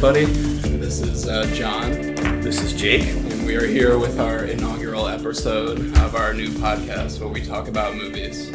everybody. This is uh, John, This is Jake. and we are here with our inaugural episode of our new podcast where we talk about movies.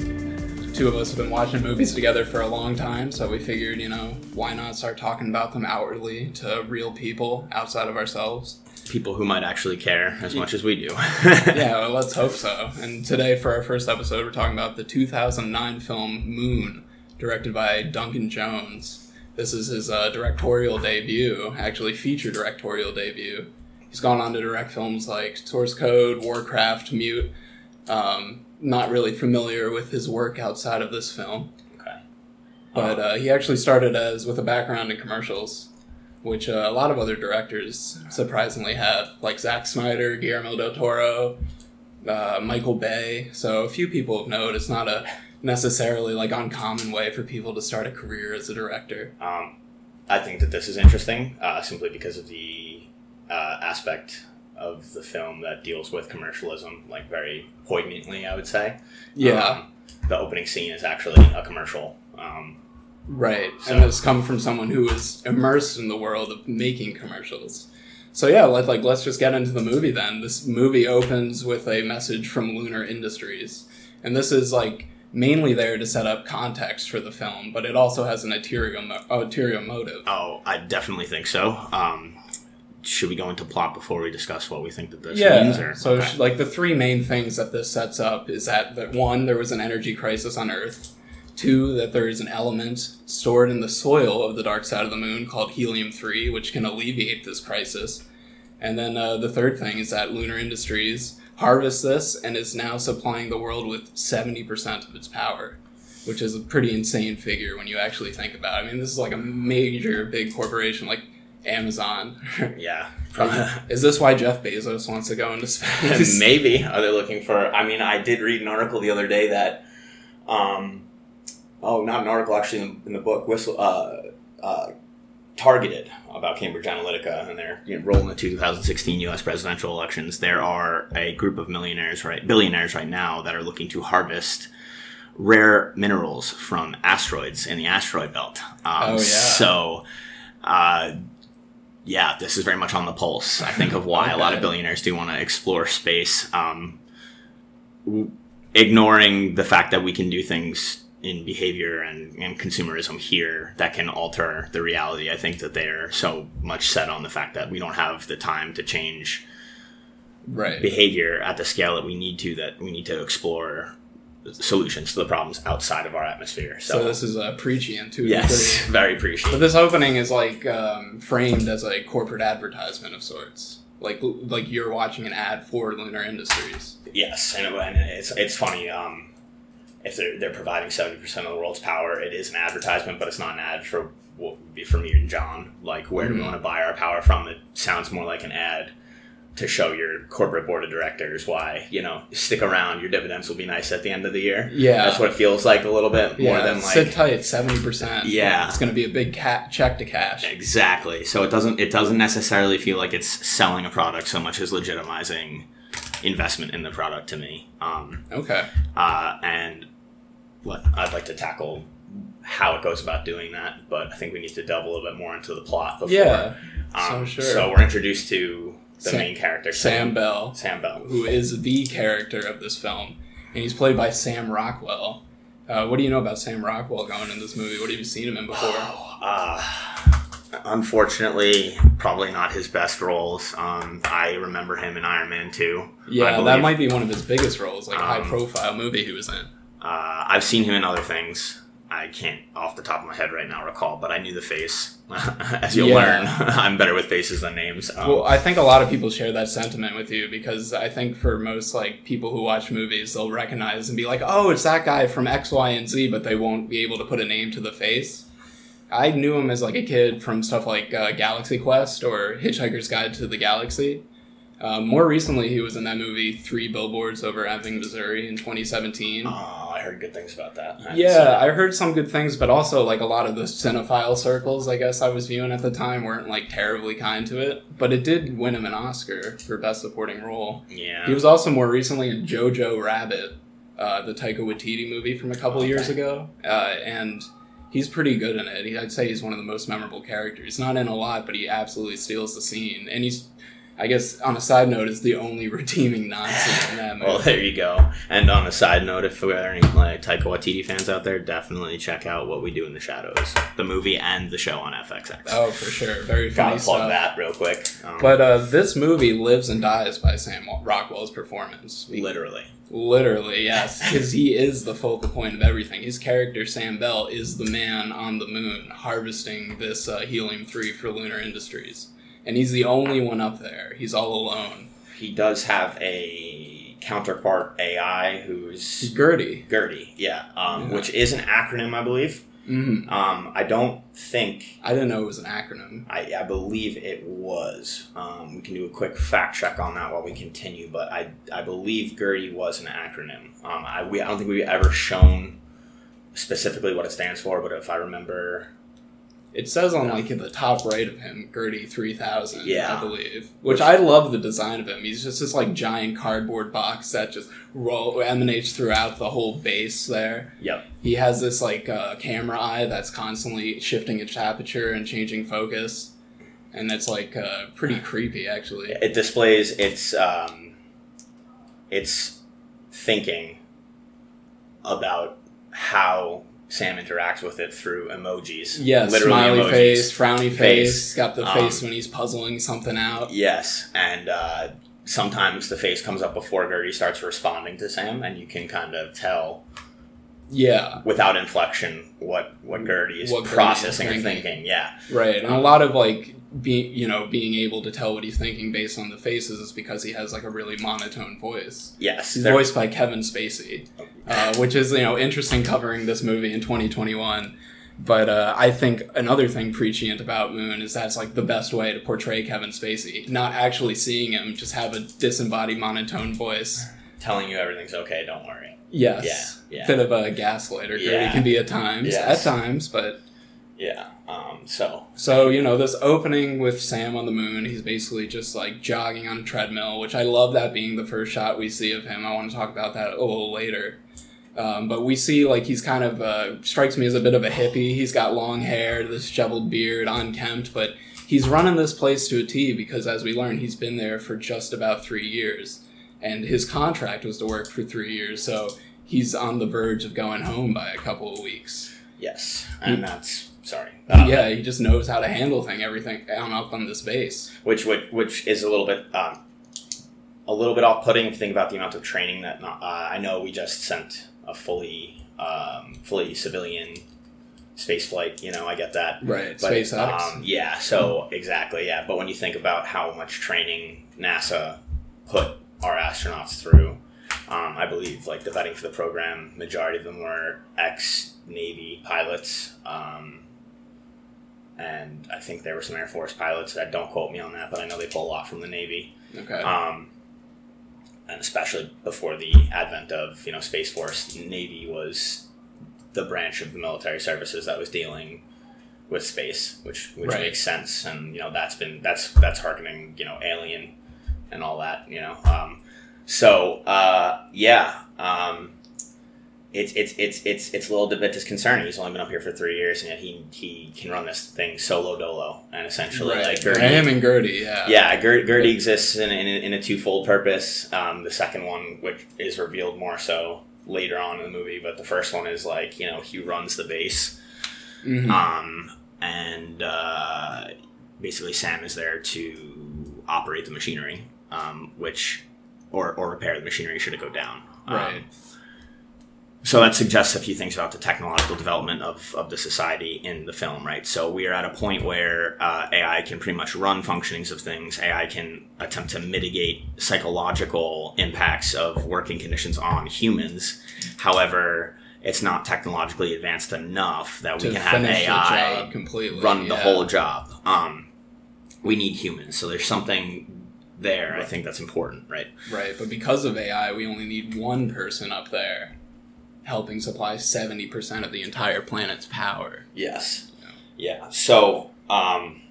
Two of us have been watching movies together for a long time, so we figured, you know, why not start talking about them outwardly to real people outside of ourselves? People who might actually care as much as we do. Yeah, well, let's hope so. And today, for our first episode, we're talking about the 2009 film Moon, directed by Duncan Jones. This is his uh, directorial debut, actually, feature directorial debut. He's gone on to direct films like Source Code, Warcraft, Mute. Um, not really familiar with his work outside of this film, okay. but uh, he actually started as with a background in commercials, which uh, a lot of other directors surprisingly have, like Zack Snyder, Guillermo del Toro, uh, Michael Bay. So a few people have known it's not a necessarily like uncommon way for people to start a career as a director. Um, I think that this is interesting uh, simply because of the uh, aspect of the film that deals with commercialism, like very poignantly, I would say. Um, the opening scene is actually a commercial. Um, Right. So- and this come from someone who is immersed in the world of making commercials. So yeah, let, like let's just get into the movie then. This movie opens with a message from Lunar Industries. And this is like mainly there to set up context for the film, but it also has an ulterior, mo- ulterior motive. oh, I definitely think so. Um, should we go into plot before we discuss what we think that this yeah. means? Or? So Okay. sh- like the three main things that this sets up is that that one there was an energy crisis on Earth. Two, that there is an element stored in the soil of the dark side of the moon called helium 3, which can alleviate this crisis. And then uh, the third thing is that Lunar Industries harvests this and is now supplying the world with 70% of its power, which is a pretty insane figure when you actually think about it. I mean, this is like a major big corporation like Amazon. yeah. is this why Jeff Bezos wants to go into space? Maybe are they looking for? I mean, I did read an article the other day that, um, oh, not an article actually in, in the book, whistle, uh, uh, targeted about Cambridge Analytica and their you know, role in the 2016 U.S. presidential elections. There are a group of millionaires, right, billionaires right now that are looking to harvest rare minerals from asteroids in the asteroid belt. Um, Oh, yeah. So. Uh, yeah, this is very much on the pulse. I think of why a lot of billionaires do want to explore space, um, w- ignoring the fact that we can do things in behavior and, and consumerism here that can alter the reality. I think that they're so much set on the fact that we don't have the time to change right. behavior at the scale that we need to. That we need to explore solutions to the problems outside of our atmosphere. So, So this is uh, preachy and too. yes, very preachy. But this opening is like um, framed as a corporate advertisement of sorts. Like like you're watching an ad for Lunar Industries. Yes, and, and it's it's funny. Um, if they're they're providing seventy percent of the world's power, it is an advertisement, but it's not an ad for what would be for me and John. Like, where do we Mhm. want to buy our power from? It sounds more like an ad to show your corporate board of directors why you know stick around. Your dividends will be nice at the end of the year. Yeah. That's what it feels like a little bit more yeah, than like. sit tight, seventy percent. Yeah. it's going to be a big ca- check to cash. exactly. So it doesn't it doesn't necessarily feel like it's selling a product so much as legitimizing investment in the product to me. Um, Okay, uh, and I'd like to tackle how it goes about doing that, but I think we need to delve a little bit more into the plot before. yeah, Um, so sure. So we're introduced to the Sam- main character, Sam Bell, Sam Bell. who is the character of this film, and he's played by Sam Rockwell. Uh, what do you know about Sam Rockwell going in this movie? What have you seen him in before? Uh, unfortunately, probably not his best roles. Um, I remember him in Iron Man 2. Yeah, that might be one of his biggest roles, like a Um, high profile movie he was in. Uh, I've seen him in other things. I can't, off the top of my head right now, recall, but I knew the face. As you'll Yeah. learn, I'm better with faces than names. Um, Well, I think a lot of people share that sentiment with you because I think for most like people who watch movies, they'll recognize and be like, "Oh, it's that guy from X, Y, and Z," but they won't be able to put a name to the face. I knew him as like a kid from stuff like uh, Galaxy Quest or Hitchhiker's Guide to the Galaxy. Um, more recently, he was in that movie Three Billboards Over Ebbing, Missouri in 2017. oh, I heard good things about that. I Yeah. I heard some good things, but also like a lot of the cinephile circles I guess I was viewing at the time weren't like terribly kind to it. But it did win him an Oscar for best supporting role. yeah. He was also more recently in Jojo Rabbit, uh, the Taika Waititi movie from a couple Okay. years ago, uh, and He's pretty good in it. He, I'd say he's one of the most memorable characters. Not in a lot, but he absolutely steals the scene. And he's, I guess, on a side note, is the only redeeming nonsense in that movie. Well, there you go. And on a side note, if there are any like Taika Waititi fans out there, definitely check out What We Do in the Shadows, the movie and the show on FXX. oh, for sure. Very funny Gotta plug stuff. that real quick. Um, But uh, this movie lives and dies by Sam Rockwell's performance. We- literally, Literally, yes, because he is the focal point of everything. His character Sam Bell is the man on the moon harvesting this uh, helium three for Lunar Industries, and he's the only one up there. He's all alone. he does have a counterpart AI who's Gertie. Gertie, yeah, um, Yeah. which is an acronym, I believe. Mm. Um, I don't think I didn't know it was an acronym. I, I believe it was. Um, we can do a quick fact check on that while we continue, but I, I believe Gertie was an acronym. Um, I, we, I don't think we've ever shown specifically what it stands for, but if I remember, It says on like in the top right of him, Gertie three thousand. Yeah. I believe. Which I love the design of him. He's just this like giant cardboard box that just roll emanates throughout the whole base there. yep, He has this like uh, camera eye that's constantly shifting its aperture and changing focus, and that's like uh, pretty creepy actually. it displays its um, its thinking about how Sam interacts with it through emojis. Yes, Literally smiley emojis. face, frowny face, Face. got the Um, face when he's puzzling something out. Yes, and uh, sometimes the face comes up before Gertie starts responding to Sam, and you can kind of tell Yeah, without inflection what what Gertie is What Gertie is processing or thinking. thinking. Yeah, right. And a lot of like being, you know, being able to tell what he's thinking based on the faces is because he has like a really monotone voice. yes, He's voiced by Kevin Spacey, uh, which is you know interesting covering this movie in 2021. But uh, I think another thing prescient about Moon is that's like the best way to portray Kevin Spacey. Not actually seeing him, just have a disembodied monotone voice. telling you everything's okay. Don't worry. Yes, Yeah, yeah. bit of a gaslighter. Yeah. Gertie can be at times, Yes. at times, but Yeah. Um, so So, you know, this opening with Sam on the moon, he's basically just like jogging on a treadmill, which I love that being the first shot we see of him. I want to talk about that a little later. Um, but we see like he's kind of uh, strikes me as a bit of a hippie. He's got long hair, this shoveled beard, unkempt, but he's running this place to a T because, as we learn, he's been there for just about three years, and his contract was to work for three years. So he's on the verge of going home by a couple of weeks. yes, and that's sorry. Uh, yeah, he just knows how to handle thing everything on up on this base. which which which is a little bit um, a little bit off putting if you think about the amount of training that not, uh, I know we just sent a fully um, fully civilian space flight. You know, I get that. Right, But, SpaceX. Um, yeah, so exactly, yeah. But when you think about how much training NASA put our astronauts through, um, I believe like the vetting for the program, majority of them were ex Navy pilots. Um, and I think there were some Air Force pilots. That don't quote me on that, but I know they pull a lot from the Navy. okay. Um, and especially before the advent of you know Space Force, Navy was the branch of the military services that was dealing with space, which which Right. makes sense, and you know that's been that's that's harkening you know Alien and all that you know. Um, so uh, yeah, um, it's it's it's it's it's a little bit disconcerting. He's only been up here for three years, and yet he he can run this thing solo dolo, and essentially right. like Gertie- Him and Gertie, yeah. yeah, Ger- Gertie exists in, in, in a twofold purpose. Um, the second one, which is revealed more so later on in the movie, but the first one is like you know he runs the base, Mhm. um, and uh, basically Sam is there to operate the machinery, um, which or or repair the machinery should it go down. Um, Right. So that suggests a few things about the technological development of, of the society in the film, right? So we are at a point where uh, AI can pretty much run functionings of things. AI can attempt to mitigate psychological impacts of working conditions on humans. However, it's not technologically advanced enough that we can have AI completely. run the whole job. Um, we need humans, so there's something there. I think that's important, right? Right, but because of AI, we only need one person up there helping supply 70% of the entire planet's power. Yes. Yeah. So, um,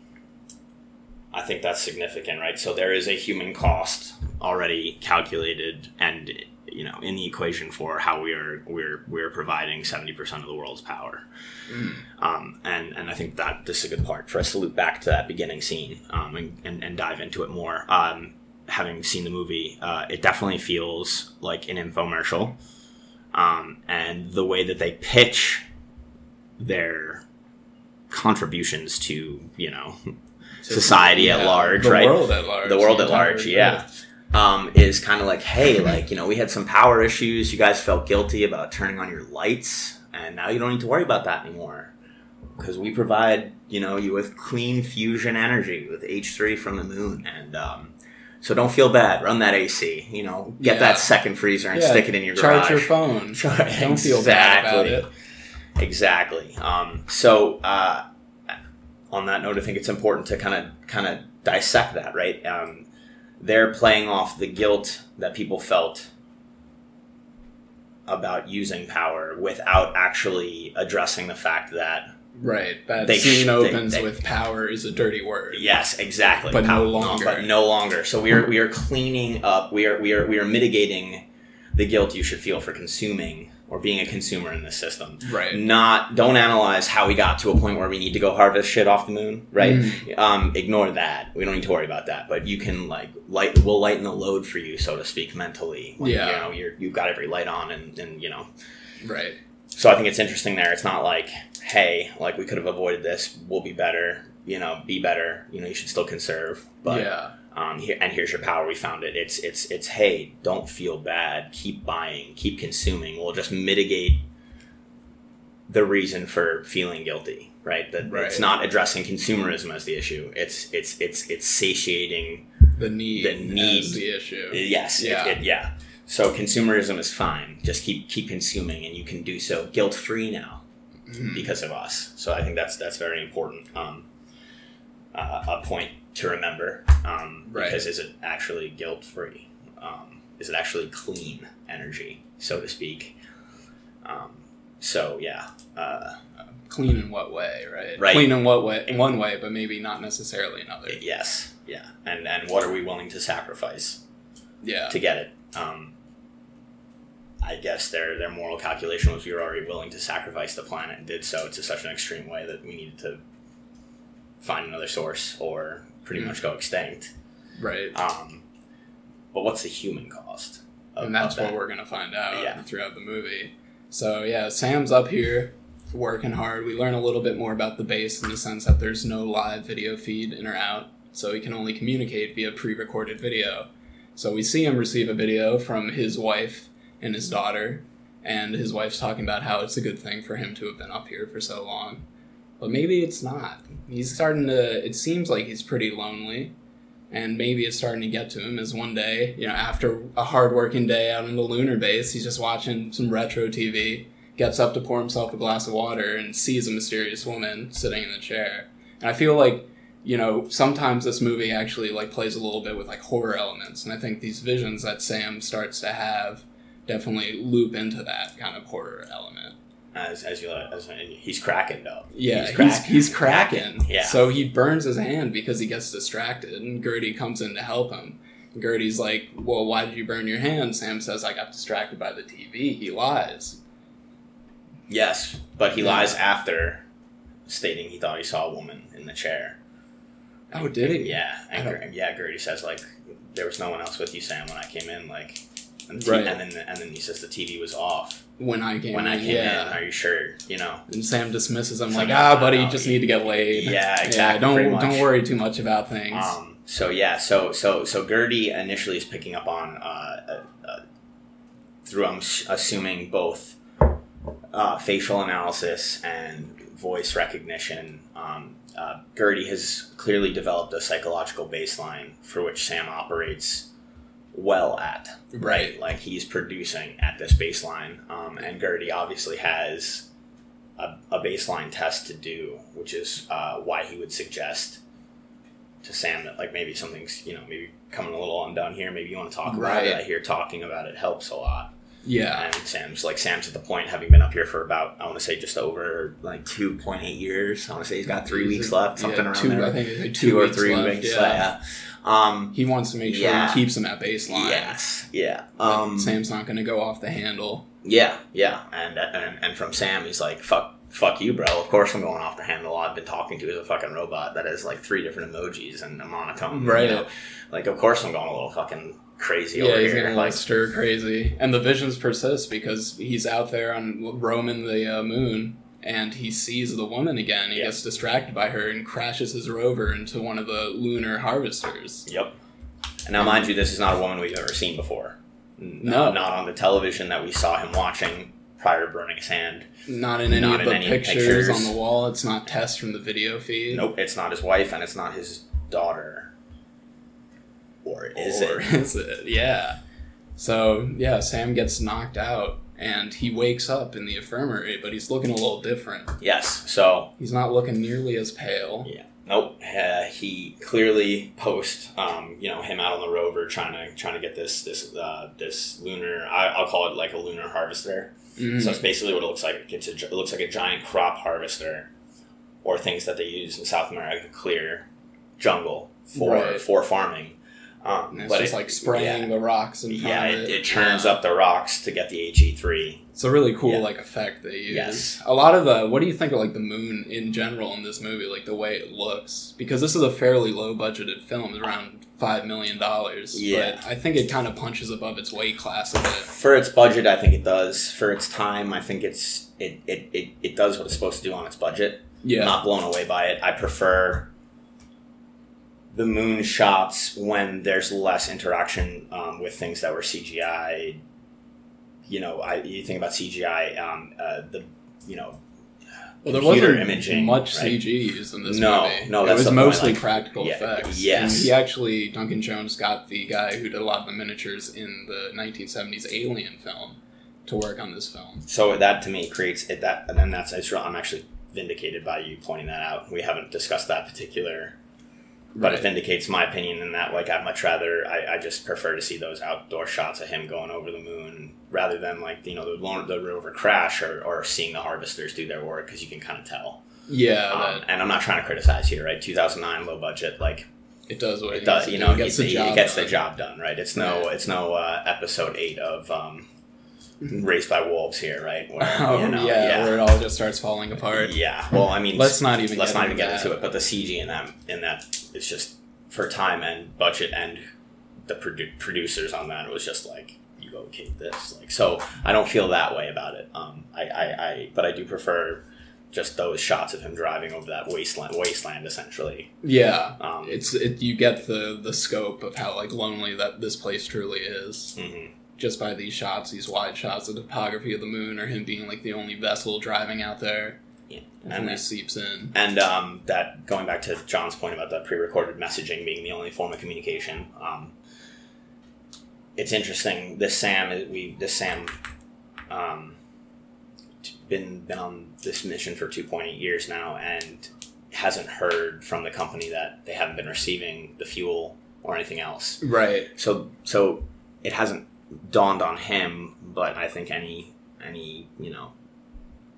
I think that's significant, right? So there is a human cost already calculated, and you know in the equation for how we are we're we're providing 70% of the world's power Mm. um, and and I think that this is a good part for us to loop back to that beginning scene um, and, and, and dive into it more um, having seen the movie uh, it definitely feels like an infomercial um, and the way that they pitch their contributions to you know society at large, right? the right? world at large, the world at large, yeah. Um, is kind of like, hey, like you know, we had some power issues. You guys felt guilty about turning on your lights, and now you don't need to worry about that anymore because we provide you know you with clean fusion energy with H three from the moon, and um, so don't feel bad. Run that AC. You know, get Yeah. that second freezer and Yeah, stick it in your garage. Charge garage. your phone. Char- Don't feel bad about it. Exactly. Um, so uh, on that note, I think it's important to kind of kind of dissect that, right? Um, they're playing off the guilt that people felt about using power without actually addressing the fact that Right. That They scene they- opens they- with power is a dirty word. yes, exactly, But no longer. but no longer. So we are we are cleaning up. We are we are we are mitigating the guilt you should feel for consuming or being a consumer in this system. Right. not don't analyze how we got to a point where we need to go harvest shit off the moon right Mm. um, ignore that we don't need to worry about that but you can like light we'll lighten the load for you so to speak mentally when, Yeah. you know you're, you've got every light on and, and you know Right. so i think it's interesting there it's not like hey like we could have avoided this we'll be better you know be better you know you should still conserve but yeah. um, here, and here's your power. We found it. It's it's it's hey, don't feel bad. Keep buying. Keep consuming. We'll just mitigate the reason for feeling guilty. Right. That Right. it's not addressing consumerism as the issue. It's it's it's it's satiating. The need. The need. the issue. Yes. it- Yeah. it- yeah. So consumerism is fine. Just keep keep consuming, and you can do so guilt free now Mhm. because of us. So I think that's that's very important. Um, uh, a point to remember. Um, Right. Because is it actually guilt free? Um, is it actually clean energy, so to speak? Um, so yeah, uh, Clean in what way, right? Right. Clean in what way? In one way, but maybe not necessarily another. yes, yeah. And and what are we willing to sacrifice Yeah. to get it? Um, I guess their their moral calculation was we were already willing to sacrifice the planet and did so to such an extreme way that we needed to find another source or pretty Mm. much go extinct. Right. Um, but what's the human cost? Of, and that's what that? we're gonna find out Yeah. throughout the movie. So yeah, Sam's up here working hard. We learn a little bit more about the base in the sense that there's no live video feed in or out, so he can only communicate via pre-recorded video. So we see him receive a video from his wife and his daughter, and his wife's talking about how it's a good thing for him to have been up here for so long. But maybe it's not. He's starting to. It seems like he's pretty lonely and maybe it's starting to get to him as one day, you know, after a hard working day out in the lunar base, he's just watching some retro TV, gets up to pour himself a glass of water and sees a mysterious woman sitting in the chair. And I feel like, you know, sometimes this movie actually like plays a little bit with like horror elements, and I think these visions that Sam starts to have definitely loop into that kind of horror element. as as you as he's cracking though. Yeah, he's crack- he's, cracking. Yeah. So he burns his hand because he gets distracted, and Gertie comes in to help him. Gertie's like, "Well, why did you burn your hand?" Sam says, "I got distracted by the TV." He lies. Yes, but he Yeah. lies after stating he thought he saw a woman in the chair. Oh, did he? Yeah, and yeah, Gertie says like there was no one else with you, Sam, when I came in. Like, and, the t- Right. and then and then he says the TV was off When I came when I in, came yeah. in. Are you sure? You know. And Sam dismisses him like, Sam, "Ah, buddy, you just need to get laid." Yeah, exactly. Yeah, don't don't worry too much about things. Um, so yeah, so so so Gertie initially is picking up on uh, uh, uh, through I'm assuming both uh, facial analysis and voice recognition. Um, uh, Gertie has clearly developed a psychological baseline for which Sam operates well at. right. Like he's producing at this baseline, um, and Gertie obviously has a, a baseline test to do, which is uh, why he would suggest to Sam that like maybe something's you know maybe coming a little undone here. Maybe you want to talk about it. Right. I hear talking about it helps a lot. Yeah. And Sam's like Sam's at the point having been up here for about I want to say just over like two point eight years. I want to say he's got three weeks left, something yeah, around two, there. I think like two, two or three left, weeks. Yeah. Yeah. Um, He wants to make sure Yeah. he keeps him at baseline. yes. Yeah. Um, Sam's not going to go off the handle. Yeah, yeah, and, and and from Sam, he's like, "Fuck, fuck you, bro. Of course I'm going off the handle. I've been talking to is a fucking robot that has like three different emojis and a monotone. Right. You know? Like, of course I'm going a little fucking crazy Yeah, over he's here. Like, like stir crazy, and the visions persist because he's out there on roaming the uh, moon, and he sees the woman again. He Yeah. gets distracted by her and crashes his rover into one of the lunar harvesters. yep. And now, mind you, this is not a woman we've ever seen before. N- No. not on the television that we saw him watching prior to burning his hand. Not in any Not of in the any pictures, pictures. on the wall. It's not Tess from the video feed. Nope, it's not his wife, and it's not his daughter. Or is or it? is it? Yeah. So yeah, Sam gets knocked out, and he wakes up in the infirmary, but he's looking a little different. Yes. So He's not looking nearly as pale. Yeah. Nope. Uh, he clearly post, um, you know, him out on the rover trying to trying to get this this uh, this lunar. I, I'll call it like a lunar harvester. Mhm. So it's basically what it looks like. It's a, it looks like a giant crop harvester, or things that they use in South America to clear jungle for Right. for farming. Um, And it's just it- like spraying the rocks and Yeah, it, it. it churns Yeah. up the rocks to get the HE three. It's a really cool Yeah. like effect they use. Yes. A lot of the what do you think of like the moon in general in this movie, like the way it looks? Because this is a fairly low budgeted film, around five million dollars. Yeah. But I think it kind of punches above its weight class a bit. For its budget, I think it does. For its time, I think it's it, it, it, it does what it's supposed to do on its budget. Yeah. not blown away by it. I prefer the moon shots when there's less interaction um, with things that were CGI. You know, I you think about CGI, um, uh, the you know, well, there wasn't imaging, much right? CG used in this No, movie. no, it was mostly like- practical yeah, effects. yes. and he actually Duncan Jones got the guy who did a lot of the miniatures in the 1970s Alien film to work on this film. so that to me creates it that, and then that's it's, I'm actually vindicated by you pointing that out. We haven't discussed that particular but it Right. vindicates my opinion in that like i'd much rather I, I just prefer to see those outdoor shots of him going over the moon rather than like you know the, lone- the rover crash or, or seeing the harvesters do their work because you can kind of tell Yeah, um, and i'm not trying to criticize here right 2009 low budget like it does what it, it does you know. It gets it, the it job gets done. the job done right it's no it's no uh, episode 8 of um, raised by wolves here right where, Oh, you know, yeah, where it all just starts falling apart. yeah well i mean Let's not even let's get not into even get that. into it. But the CG in that in that it's just for time and budget and the produ- producers on that it was just like you okay this like so I don't feel that way about it. Um, I, I, I but I do prefer just those shots of him driving over that wasteland wasteland essentially. Yeah, Um, it's it, you get the the scope of how like lonely that this place truly is mhm. Just by these shots, these wide shots of the topography of the moon, or him being like the only vessel driving out there. Yeah. And- seeps in. And um, that going back to John's point about the pre-recorded messaging being the only form of communication, um, it's interesting. This Sam, we this Sam, um, been been on this mission for two point eight years now, and hasn't heard from the company that they haven't been receiving the fuel or anything else. Right. So so it hasn't dawned on him, but I think any any you know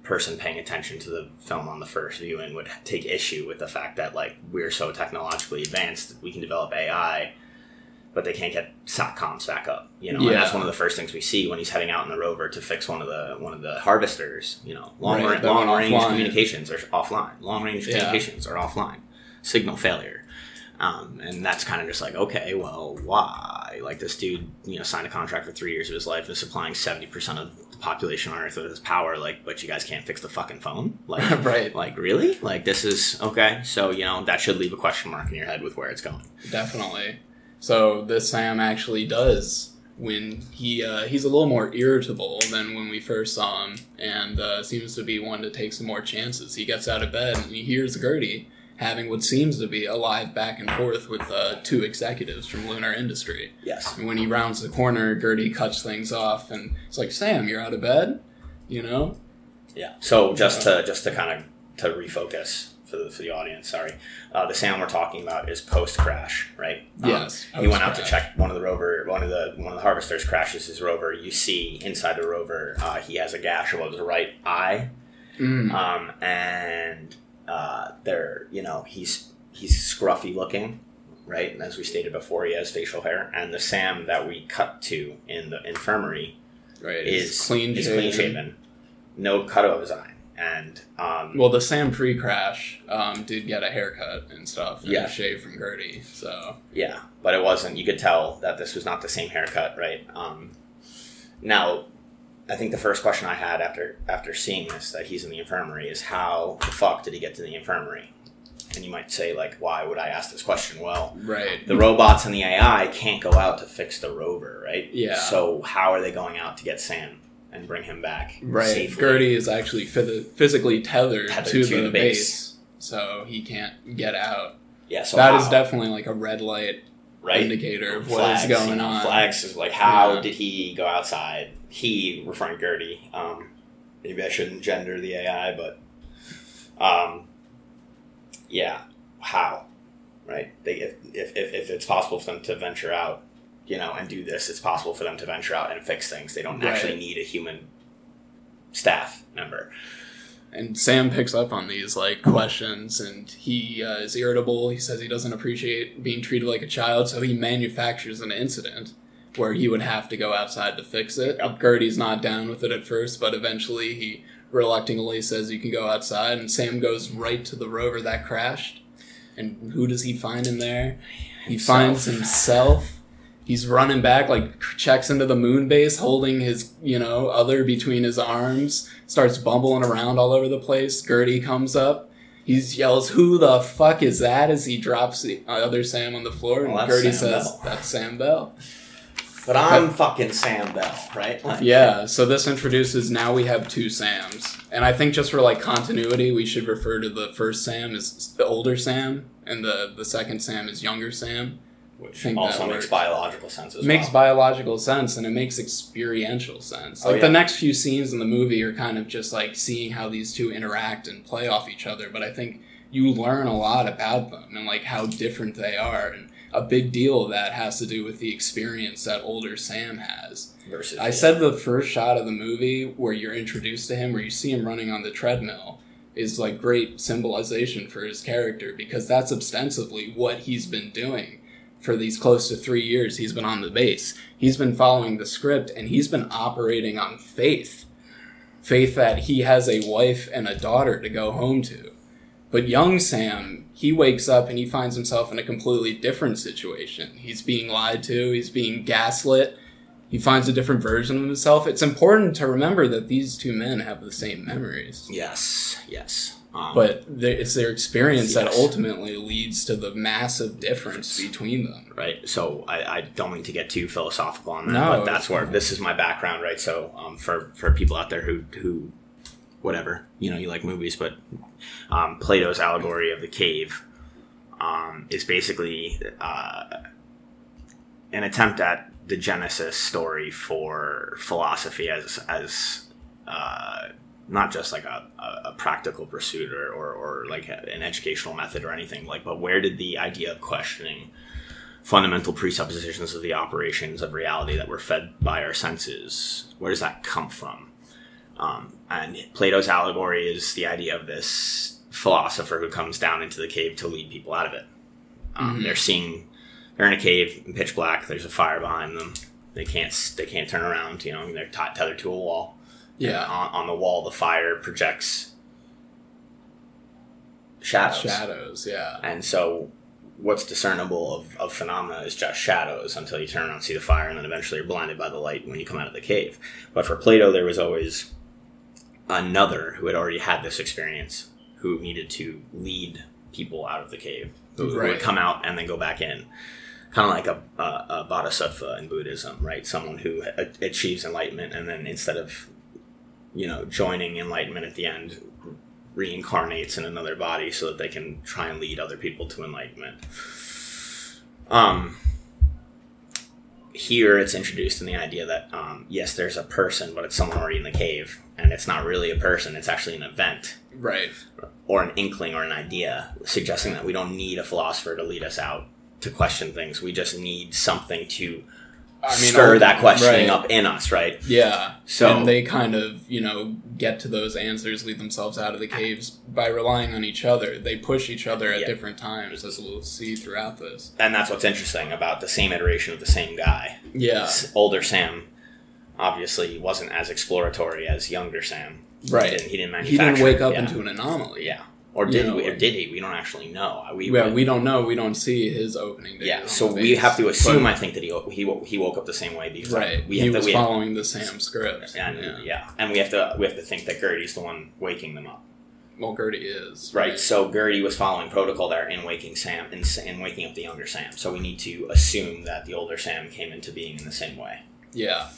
person paying attention to the film on the first viewing would take issue with the fact that like we're so technologically advanced we can develop AI but they can't get satcoms back up you know and that's one of the first things we see when he's heading out in the rover to fix one of the one of the harvesters you know long, Right, ra- long range offline. communications are offline long range Yeah. communications are offline signal failure um, and that's kind of just like, okay, well, why? Like this dude, you know, signed a contract for three years of his life, is supplying seventy percent of the population on Earth with his power. Like, but you guys can't fix the fucking phone. Like, right. like really? Like this is okay. So you know that should leave a question mark in your head with where it's going. Definitely. So this Sam actually does when he uh, he's a little more irritable than when we first saw him, and uh, seems to be one to take some more chances. He gets out of bed and he hears Gertie having what seems to be a live back and forth with uh, two executives from Lunar Industry. Yes. And when he rounds the corner, Gertie cuts things off, and it's like, "Sam, you're out of bed," you know. Yeah. So just to just to kind of to refocus for the, for the audience. Sorry, uh, the Sam we're talking about is post crash, right? Um, Yes, he went out to check one of the rover, one of the one of the harvesters crashes his rover. You see inside the rover, uh, he has a gash above his right eye, Mm. um, and uh, there, you know, he's he's scruffy looking, right? And as we stated before, he has facial hair, and the Sam that we cut to in the infirmary right. is Is clean is clean shaven, no cut of his eye, and um, Well, the Sam pre crash um, did get a haircut and stuff, and Yeah. a shave from Gertie. So yeah, but it wasn't. You could tell that this was not the same haircut, right? Um, now, I think the first question I had after after seeing this that he's in the infirmary is how the fuck did he get to the infirmary? And you might say like, why would I ask this question? Well, right, the robots and the AI can't go out to fix the rover, right? Yeah. So how are they going out to get Sam and bring him back right. safely? Gertie is actually phys- physically tethered, Tethered to, to the, the base. base. so he can't get out. Yeah. So That is how, definitely like a red light right. indicator of what Flags, is going on. Flags is like how Yeah. did he go outside? He referring to Gertie. Um, maybe I shouldn't gender the AI, but um, yeah, how? Right? They if, if if if it's possible for them to venture out, you know, and do this, it's possible for them to venture out and fix things. They don't Right. actually need a human staff member. And Sam picks up on these like questions, and he uh, is irritable. He says he doesn't appreciate being treated like a child, so he manufactures an incident where he would have to go outside to fix it. Yep. Gertie's not down with it at first, but eventually he reluctantly says you can go outside, and Sam goes right to the rover that crashed. And who does he find in there? He Himself. finds himself. He's running back, like checks into the moon base, holding his, you know, other between his arms, starts bumbling around all over the place. Gertie comes up. He yells, Who the fuck is that? as he drops the other Sam on the floor. And Well, Gertie Sam says, Bell. That's Sam Bell. But I'm fucking Sam Bell, right? Like, Yeah, so this introduces now we have two Sams. And I think just for like continuity, we should refer to the first Sam as the older Sam, and the, the second Sam is younger Sam. which also makes biological sense as makes well. biological sense and it makes experiential sense. Oh, Like yeah. the next few scenes in the movie are kind of just like seeing how these two interact and play off each other, but I think you learn a lot about them and like how different they are and a big deal of that has to do with the experience that older Sam has. versus I said the first shot of the movie where you're introduced to him, where you see him running on the treadmill, is like great symbolization for his character because that's ostensibly what he's been doing for these close to three years. He's been on the base, he's been following the script, and he's been operating on faith faith that he has a wife and a daughter to go home to. But young Sam, he wakes up and he finds himself in a completely different situation. He's being lied to, he's being gaslit, he finds a different version of himself. It's important to remember that these two men have the same memories. yes, yes. Um, But the- it's their experience that ultimately leads to the massive difference between them. right? So I, I don't mean to get too philosophical on that, No. but that's where this is my background, right? So um, for for people out there who who whatever you know you like movies, but um, Plato's allegory of the cave um, is basically uh, an attempt at the genesis story for philosophy as as uh, not just like a, a, practical pursuit or, or, or like an educational method or anything like but where did the idea of questioning fundamental presuppositions of the operations of reality that we're fed by our senses where does that come from um, and plato's allegory is the idea of this philosopher who comes down into the cave to lead people out of it um, Mhm. they're seeing they're in a cave in pitch black there's a fire behind them they can't they can't turn around you know they're t- tethered to a wall Yeah. on, on the wall the fire projects shadows. Shadows, yeah. and so what's discernible of, of phenomena is just shadows until you turn around and see the fire and then eventually you're blinded by the light when you come out of the cave but for plato there was always another who had already had this experience who needed to lead people out of the cave. Who, Right. would come out and then go back in. Kind of like a, a, a bodhisattva in buddhism right? Someone who a- achieves enlightenment and then instead of you know joining enlightenment at the end reincarnates in another body so that they can try and lead other people to enlightenment. Um here it's introduced in the idea that um, yes there's a person but it's someone already in the cave and it's not really a person it's actually an event Right. or an inkling or an idea, suggesting that we don't need a philosopher to lead us out to question things. We just need something to I mean, stir that questioning right. up in us, right? Yeah. So- and they kind of, you know, get to those answers, lead themselves out of the caves by relying on each other. They push each other at Yeah. different times, as we'll see throughout this. And that's what's interesting about the same iteration of the same guy. Yeah. Older Sam obviously wasn't as exploratory as younger Sam. Right. He didn't, he didn't He didn't wake up yeah. into an anomaly. Yeah. Or did know, we? Or did he? We don't actually know. We, Yeah, we don't know. We don't see his opening. days yeah. So we have to assume, But- I think, that he he he woke up the same way because right. we he have to was we have, following the Sam script. and, yeah. yeah. and we have to we have to think that Gertie's the one waking them up. Well, Gertie is Right. So Gertie was following protocol there in waking Sam in, in waking up the younger Sam. So we need to assume that the older Sam came into being in the same way. Yeah.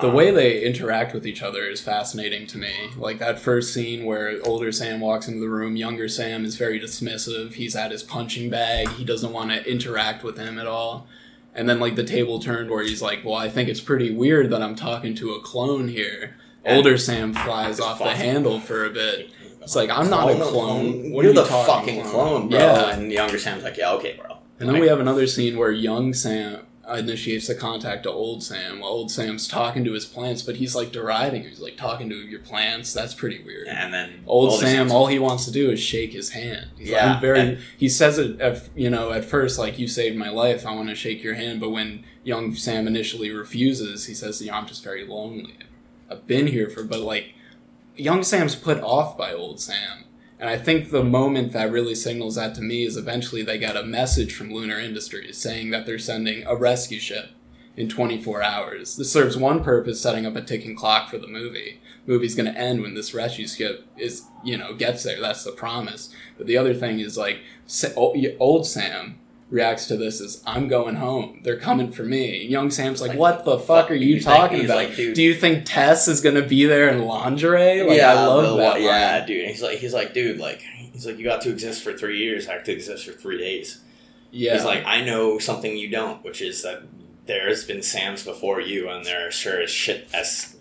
The Um, way they interact with each other is fascinating to me. Like that first scene where older Sam walks into the room, younger Sam is very dismissive. He's at his punching bag. He doesn't want to interact with him at all. And then like the table turned where he's like, "Well, I think it's pretty weird that I'm talking to a clone here." Older Sam flies off the handle for a bit. It's like I'm not a clone. What You're you the fucking clone, bro. Yeah. And younger Sam's like, yeah, okay, bro. And then we have another scene where young Sam Uh, initiates the contact to old Sam while old Sam's talking to his plants, but he's like deriding. He's like talking to your plants. That's pretty weird. and then Old Sam, Sam's- all he wants to do is shake his hand. He's like, Yeah, I'm very. and- he says it, at, you know, at first like you saved my life. I want to shake your hand, but when young Sam initially refuses, he says, "You know, I'm just very lonely. I've been here for." But like, young Sam's put off by old Sam. And I think the moment that really signals that to me is eventually they get a message from Lunar Industries saying that they're sending a rescue ship in 24 hours. This serves one purpose, setting up a ticking clock for the movie. movie's going to end when this rescue ship is, you know, gets there. That's the promise. But the other thing is like old Sam reacts to this is I'm going home. They're coming for me. Young Sam's like, Like, "What the fuck are you talking about? like, dude- Do you think Tess is going to be there in lingerie? Like yeah, I love the- that. Yeah, line. dude. He's like, he's like, dude, like, he's like, you got to exist for three years. I have to exist for three days. Yeah. He's like, I know something you don't, which is that there's been Sams before you, and there are sure as shit as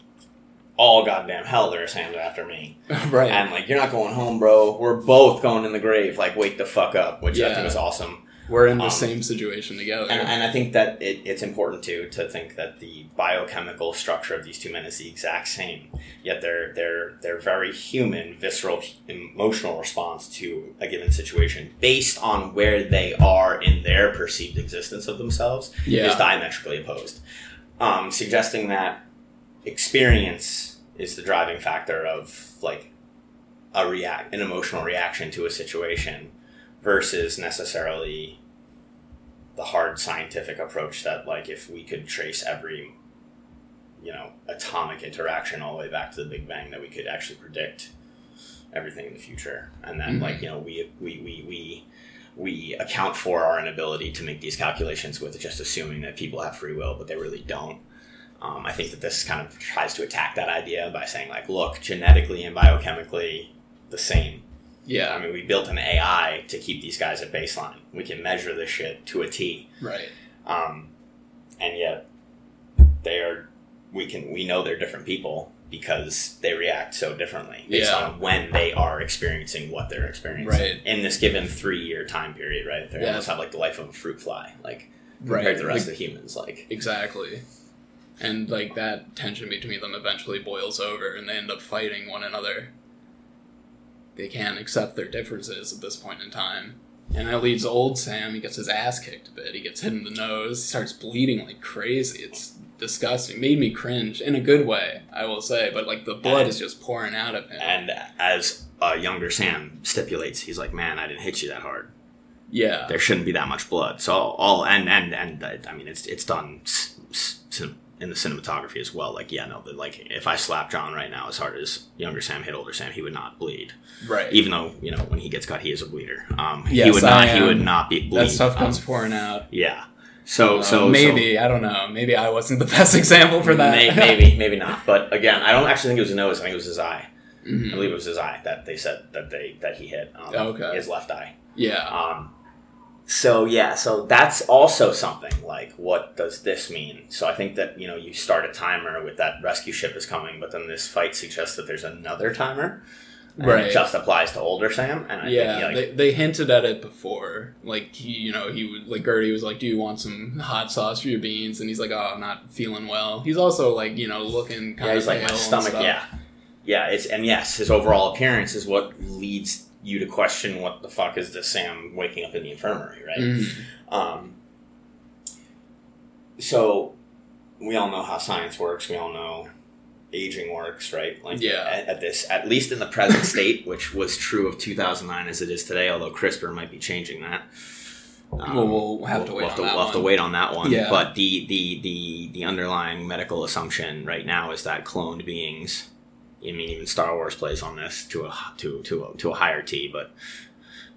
all goddamn hell there are Sams after me. right. And like, you're not going home, bro. We're both going in the grave. Like, wake the fuck up, which I think is awesome. We're in the um, same situation together. And, and I think that it, it's important too to think that the biochemical structure of these two men is the exact same. Yet they're they're they're very human, visceral, emotional response to a given situation based on where they are in their perceived existence of themselves is diametrically opposed, um, suggesting that experience is the driving factor of like a react an emotional reaction to a situation versus necessarily the hard scientific approach that like if we could trace every you know atomic interaction all the way back to the big bang that we could actually predict everything in the future. And then Mhm. like you know we we we we we account for our inability to make these calculations with just assuming that people have free will but they really don't. Um, i think that this kind of tries to attack that idea by saying like look genetically and biochemically the same yeah. I mean, we built an AI to keep these guys at baseline. We can measure this shit to a T, Right. um, and yet they are. We can we know they're different people because they react so differently based Yeah. on when they are experiencing what they're experiencing Right. in this given three year time period. Right? They Yeah. almost have like the life of a fruit fly, like Right. compared to the rest Like- of the humans. Like Exactly. And like that tension between them eventually boils over and they end up fighting one another. They can't accept their differences at this point in time. And that leads old Sam, he gets his ass kicked a bit. He gets hit in the nose, he starts bleeding like crazy. It's disgusting. It Made me cringe in a good way, I will say, but like the blood And- is just pouring out of him. and as a younger Sam stipulates, he's like, "Man, I didn't hit you that hard." yeah. there shouldn't be that much blood. So all and and and uh, I mean it's it's done s- s- s- in the cinematography as well. Like yeah, no, the, like if I slap John right now as hard as younger Sam hit older Sam, he would not bleed. Right. Even though you know when he gets cut, he is a bleeder. Um, he would not. I He would not be bleed. that stuff comes Um, pouring out. yeah. So Uh, so maybe I don't know. Maybe I wasn't the best example for that. may- maybe maybe not. But again, I don't actually think it was his nose. I think it was his eye. I Mhm. believe it was his eye that they said that they that he hit. Um, Okay. His left eye. Yeah. Um, so yeah, so that's also something like what does this mean? So I think that you know you start a timer with that rescue ship is coming, but then this fight suggests that there's another timer. Right. it just applies to older Sam. And I yeah, think, they, like, they hinted at it before. Like he, you know, he was like Gertie was like, "Do you want some hot sauce for your beans?" And he's like, "Oh, I'm not feeling well." He's also like, you know, looking kind yeah, of he's like my stomach. Yeah, yeah. It's and yes, his overall appearance is what leads you to question what the fuck is this Sam waking up in the infirmary, right? Mhm. Um, so we all know how science works. We all know aging works, right? Like Yeah. at, at this, at least in the present state, which was true of 2009 as it is today. Although CRISPR might be changing that. Um, Well, we'll have to wait we'll on that we'll have to one. wait on that one. Yeah. But the, the the the underlying medical assumption right now is that cloned beings. I mean, even Star Wars plays on this to a to to a, to a higher T, but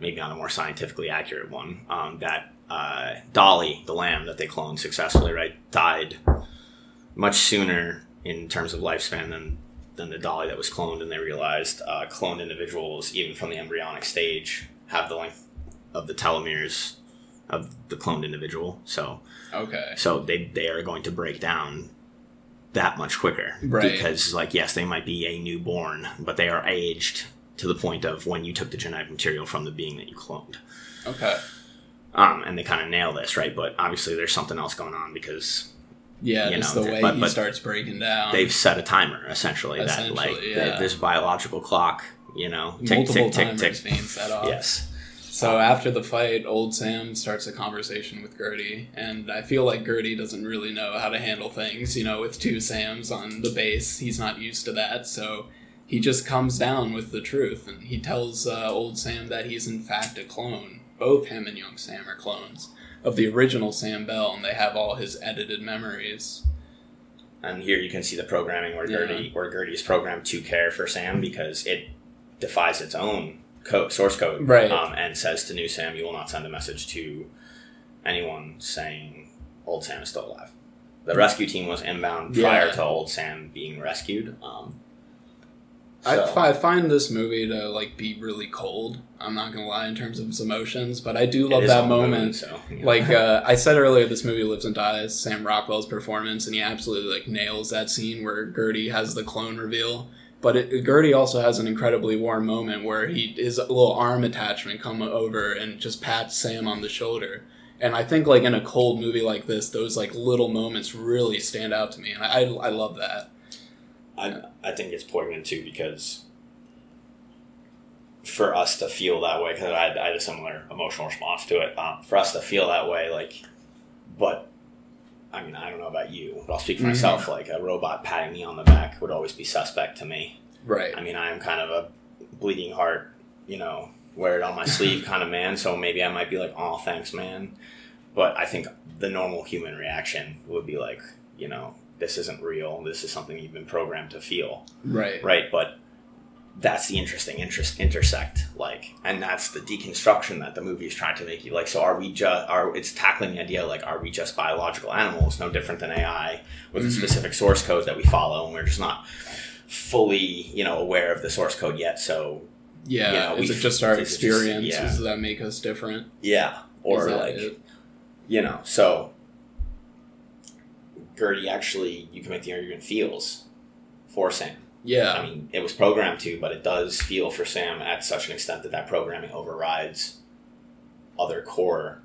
maybe on a more scientifically accurate one. Um, that uh, Dolly, the lamb that they cloned successfully, right, died much sooner in terms of lifespan than than the Dolly that was cloned, and they realized uh, cloned individuals, even from the embryonic stage, have the length of the telomeres of the cloned individual. So Okay. so they they are going to break down that much quicker Right. because like yes they might be a newborn but they are aged to the point of when you took the genetic material from the being that you cloned Okay. um, and they kind of nail this right but obviously there's something else going on because Yeah, You know, the way but- he but starts breaking down. they've set a timer essentially, that like yeah. that this biological clock you know tick multiple tick tick tick being set off. yes So after the fight, old Sam starts a conversation with Gertie, and I feel like Gertie doesn't really know how to handle things. You know, with two Sams on the base, he's not used to that, so he just comes down with the truth, and he tells uh, old Sam that he's in fact a clone. Both him and young Sam are clones of the original Sam Bell, and they have all his edited memories. and here you can see the programming where Yeah. Gertie where Gertie is programmed to care for Sam because it defies its own code source code Right. um, and says to new Sam you will not send a message to anyone saying old Sam is still alive. The rescue team was inbound prior Yeah. to old Sam being rescued. Um, I, so- fi- I find this movie to like be really cold. I'm not gonna lie in terms of its emotions, but I do love that on the moon, moment. so, know. like uh, I said earlier, this movie lives and dies. Sam Rockwell's performance, and he absolutely like nails that scene where Gertie has the clone reveal. But it, Gertie also has an incredibly warm moment where he his little arm attachment come over and just pats Sam on the shoulder. And I think like in a cold movie like this, those like little moments really stand out to me, and I I love that. I, I think it's poignant too because for us to feel that way, because I, I had a similar emotional response to it, um, for us to feel that way, like, but I mean, I don't know about you, but I'll speak for Mhm. myself. Like, a robot patting me on the back would always be suspect to me. Right. I mean, I am kind of a bleeding heart, you know, wear it on my sleeve kind of man, so maybe I might be like, oh, thanks, man. But I think the normal human reaction would be like, you know, this isn't real. This is something you've been programmed to feel Right. right but that's the interesting interest intersect like and that's the deconstruction that the movie is trying to make you like so are we just are it's tackling the idea like are we just biological animals no different than ai with a Mhm. specific source code that we follow and we're just not fully you know aware of the source code yet so Yeah. you know, is it just our is it just- experiences yeah. that make us different? yeah or like it? you know so gertie actually you can make the argument feels for sam Yeah. I mean, it was programmed to, but it does feel for Sam at such an extent that that programming overrides other core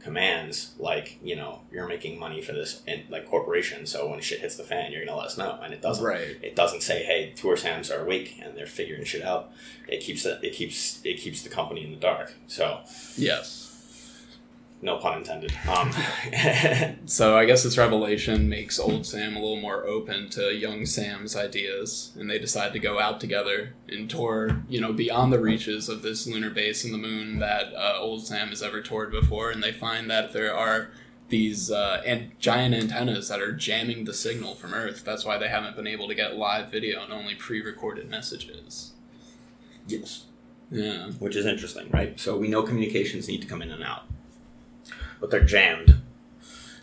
commands. Like, you know, you're making money for this in, like corporation, so when shit hits the fan, you're gonna let us know, and it doesn't. Right. It doesn't say, "Hey, two of Sams are awake and they're figuring shit out." It keeps it. It keeps it keeps the company in the dark. So, Yes. No pun intended. Um, So I guess this revelation makes old Sam a little more open to young Sam's ideas, and they decide to go out together and tour, you know, beyond the reaches of this lunar base in the moon that uh, old Sam has ever toured before, and they find that there are these uh, and giant antennas that are jamming the signal from Earth. That's why they haven't been able to get live video and only pre-recorded messages. yes. Yeah. which is interesting, right? So we know communications need to come in and out, but they're jammed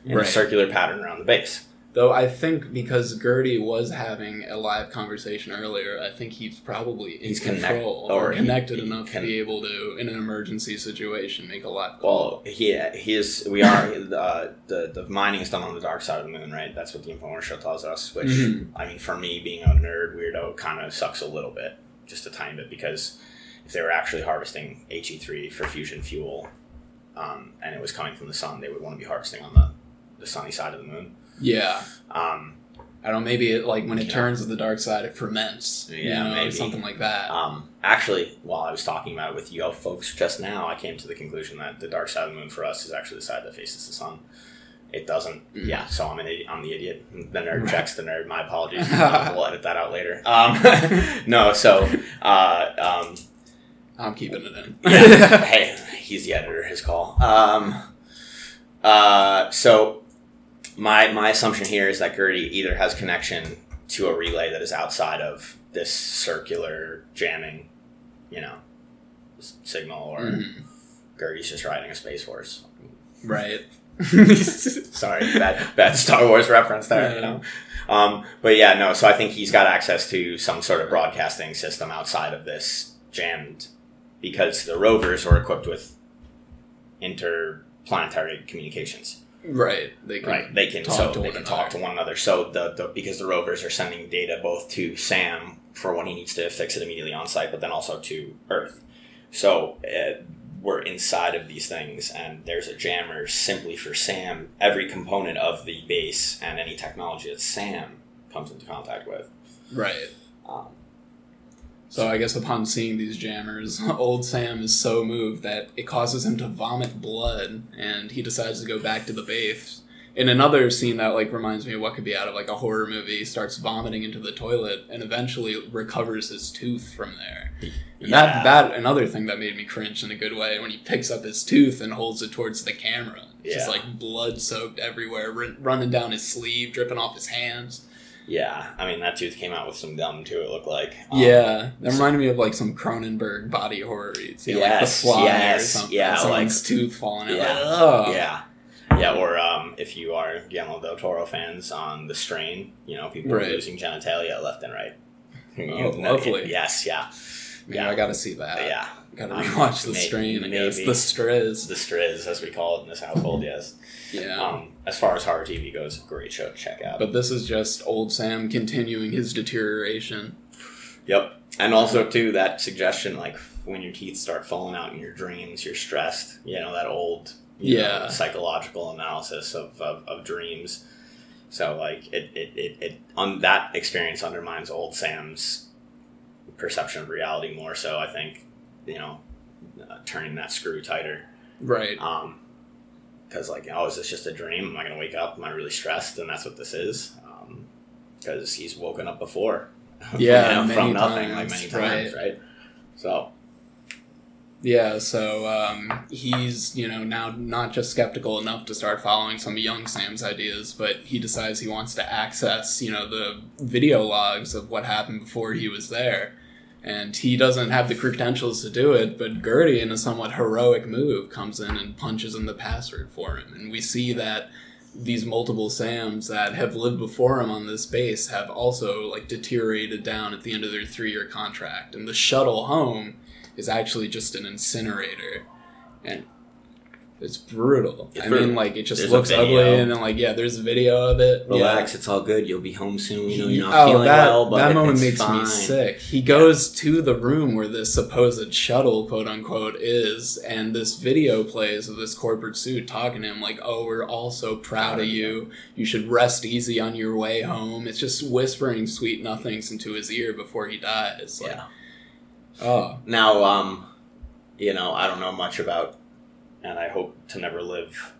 in Right. a circular pattern around the base. Though I think because Gertie was having a live conversation earlier, I think he's probably in He's connect- control or or he- connected he enough can- to be able to, in an emergency situation, make a live Well, call. he he is. We are uh, the the mining is done on the dark side of the moon, right? That's what the infomercial tells us. Which Mhm. I mean, for me, being a nerd weirdo, kind of sucks a little bit. just a tiny bit because if they were actually harvesting He3 for fusion fuel, um, and it was coming from the sun, they would want to be harvesting on the, the sunny side of the moon. Yeah. Um, I don't know, maybe it, like when it turns to the dark side, it ferments. you Yeah, know, maybe. something like that. um, actually, while I was talking about it with you folks just now, I came to the conclusion that the dark side of the moon for us is actually the side that faces the sun. It doesn't. Mm. Yeah, so I'm an idiot. I'm the idiot. The nerd Right. checks the nerd. My apologies. we'll edit that out later. Um, no, so uh, um, I'm keeping it in. yeah, hey, he's the editor. His call. Um, uh, so my my assumption here is that Gertie either has connection to a relay that is outside of this circular jamming, you know, s- signal, or Mhm. Gertie's just riding a space horse. Right. Sorry, bad bad Star Wars reference there. You know. Um, but yeah, no. So I think he's got access to some sort of broadcasting system outside of this jammed, because the rovers are equipped with interplanetary communications. right. They can Right, they can talk so to they one can another. talk to one another. So the, the because the rovers are sending data both to Sam for when he needs to fix it immediately on site, but then also to Earth. So uh, we're inside of these things, and there's a jammer simply for Sam. Every component of the base and any technology that Sam comes into contact with. Right. Um, So I guess upon seeing these jammers, old Sam is so moved that it causes him to vomit blood, and he decides to go back to the base. In another scene that like reminds me of what could be out of like a horror movie, he starts vomiting into the toilet and eventually recovers his tooth from there. And Yeah. that that another thing that made me cringe in a good way when he picks up his tooth and holds it towards the camera. It's Just like blood soaked everywhere, run, running down his sleeve, dripping off his hands. Yeah, I mean that tooth came out with some gum too. It looked like. Um, Yeah, that so- reminded me of like some Cronenberg body horror. You know, like the Yes, fly or something. yeah, someone's like- tooth falling out. Yeah, Like. Yeah. Yeah, or um, if you are Guillermo del Toro fans on The Strain, you know, people Right. are losing genitalia left and right. Oh, You know, lovely. Yes, yeah. Man, Yeah. I gotta see that. yeah. Gotta Um, rewatch the may- strain, I guess. The Striz. The Striz, as we call it in this household, yes. Yeah. Um, as far as horror TV goes, great show to check out. but this is just old Sam continuing his deterioration. Yep. And also, too, that suggestion, like, when your teeth start falling out in your dreams, you're stressed. You know, that old you know, Yeah. psychological analysis of, of, of dreams. So, like, it, it, it, it on that experience undermines old Sam's perception of reality more so, I think, you know, uh, turning that screw tighter. Right. Um, because, like, oh, is this just a dream? Am I going to wake up? Am I really stressed? And that's what this is. Because he's woken up before. Yeah, many from nothing, like times, many times, right? So, Yeah, so um, he's, you know, now not just skeptical enough to start following some of young Sam's ideas, but he decides he wants to access, you know, the video logs of what happened before he was there. And he doesn't have the credentials to do it, but Gertie, in a somewhat heroic move, comes in and punches in the password for him. And we see that these multiple Sams that have lived before him on this base have also, like, deteriorated down at the end of their three year contract. And the shuttle home is actually just an incinerator, and it's brutal. It's I brutal. mean, like it just There's looks ugly, and then like yeah, there's a video of it. relax, it's all good. You'll be home soon. You know, you're not oh, feeling that, well, but that moment makes fine. me sick. He goes to the room where this supposed shuttle, quote unquote, is, and this video plays of this corporate suit talking to him like, "Oh, we're all so proud of you. You should rest easy on your way home." It's just whispering sweet nothings into his ear before he dies. Like, Yeah. Oh, Now, um, you know, I don't know much about, and I hope to never live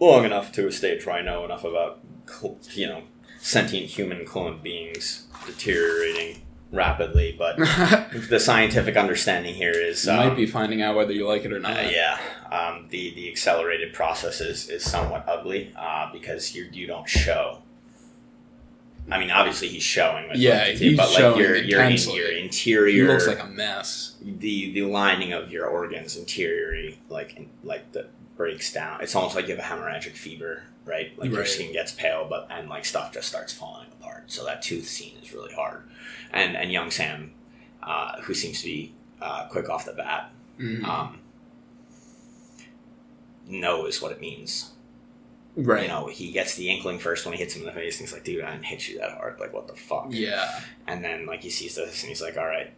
long enough to a stage where I know enough about, you know, sentient human clone beings deteriorating rapidly. But the scientific understanding here is, you um, might be finding out whether you like it or not. uh, yeah, um, the the accelerated process is, is somewhat ugly uh, because you you don't show. I mean, obviously he's showing, with Yeah, like, he's but like showing your your, in, your He interior looks like a mess. the the lining of your organs interiorly like in, like that breaks down. It's almost like you have a hemorrhagic fever right? Like your skin gets pale but and like stuff just starts falling apart. So that tooth scene is really hard. And and young sam uh, who seems to be uh, quick off the bat Mhm. um, knows what it means right. you know he gets the inkling first when he hits him in the face and he's like dude i didn't hit you that hard like what the fuck Yeah. and then like he sees this and he's like all right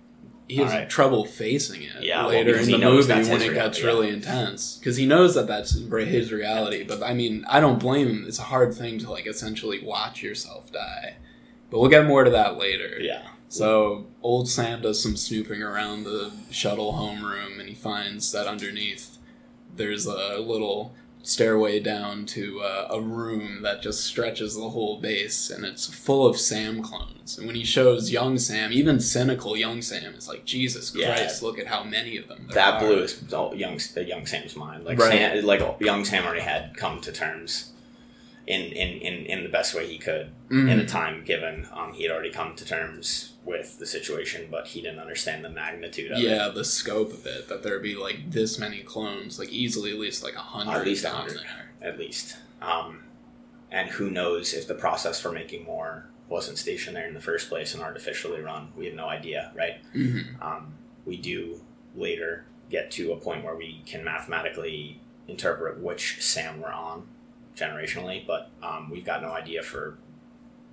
he has Alright. trouble facing it Yeah, later because in the movie when it gets reality, really intense because he knows that that's his reality. But I mean, I don't blame him. It's a hard thing to like essentially watch yourself die. But we'll get more to that later. Yeah. So old Sam does some snooping around the shuttle homeroom, and he finds that underneath there's a little stairway down to uh, a room that just stretches the whole base, and it's full of Sam clones. And when he shows young Sam, even cynical young Sam is like, Jesus Yeah. Christ, look at how many of them That are." blew his young young Sam's mind. Like Right. Sam, like young Sam already had come to terms in in, in, in the best way he could Mhm. in the time given. Um, he had already come to terms with the situation, but he didn't understand the magnitude of it. Yeah, the scope of it, that there'd be like this many clones, like easily at least like a hundred At least a hundred. at least. Um, and who knows if the process for making more wasn't stationed there in the first place and artificially run? We have no idea, right? hmm Um, we do later get to a point where we can mathematically interpret which SAM we're on generationally, but um, we've got no idea for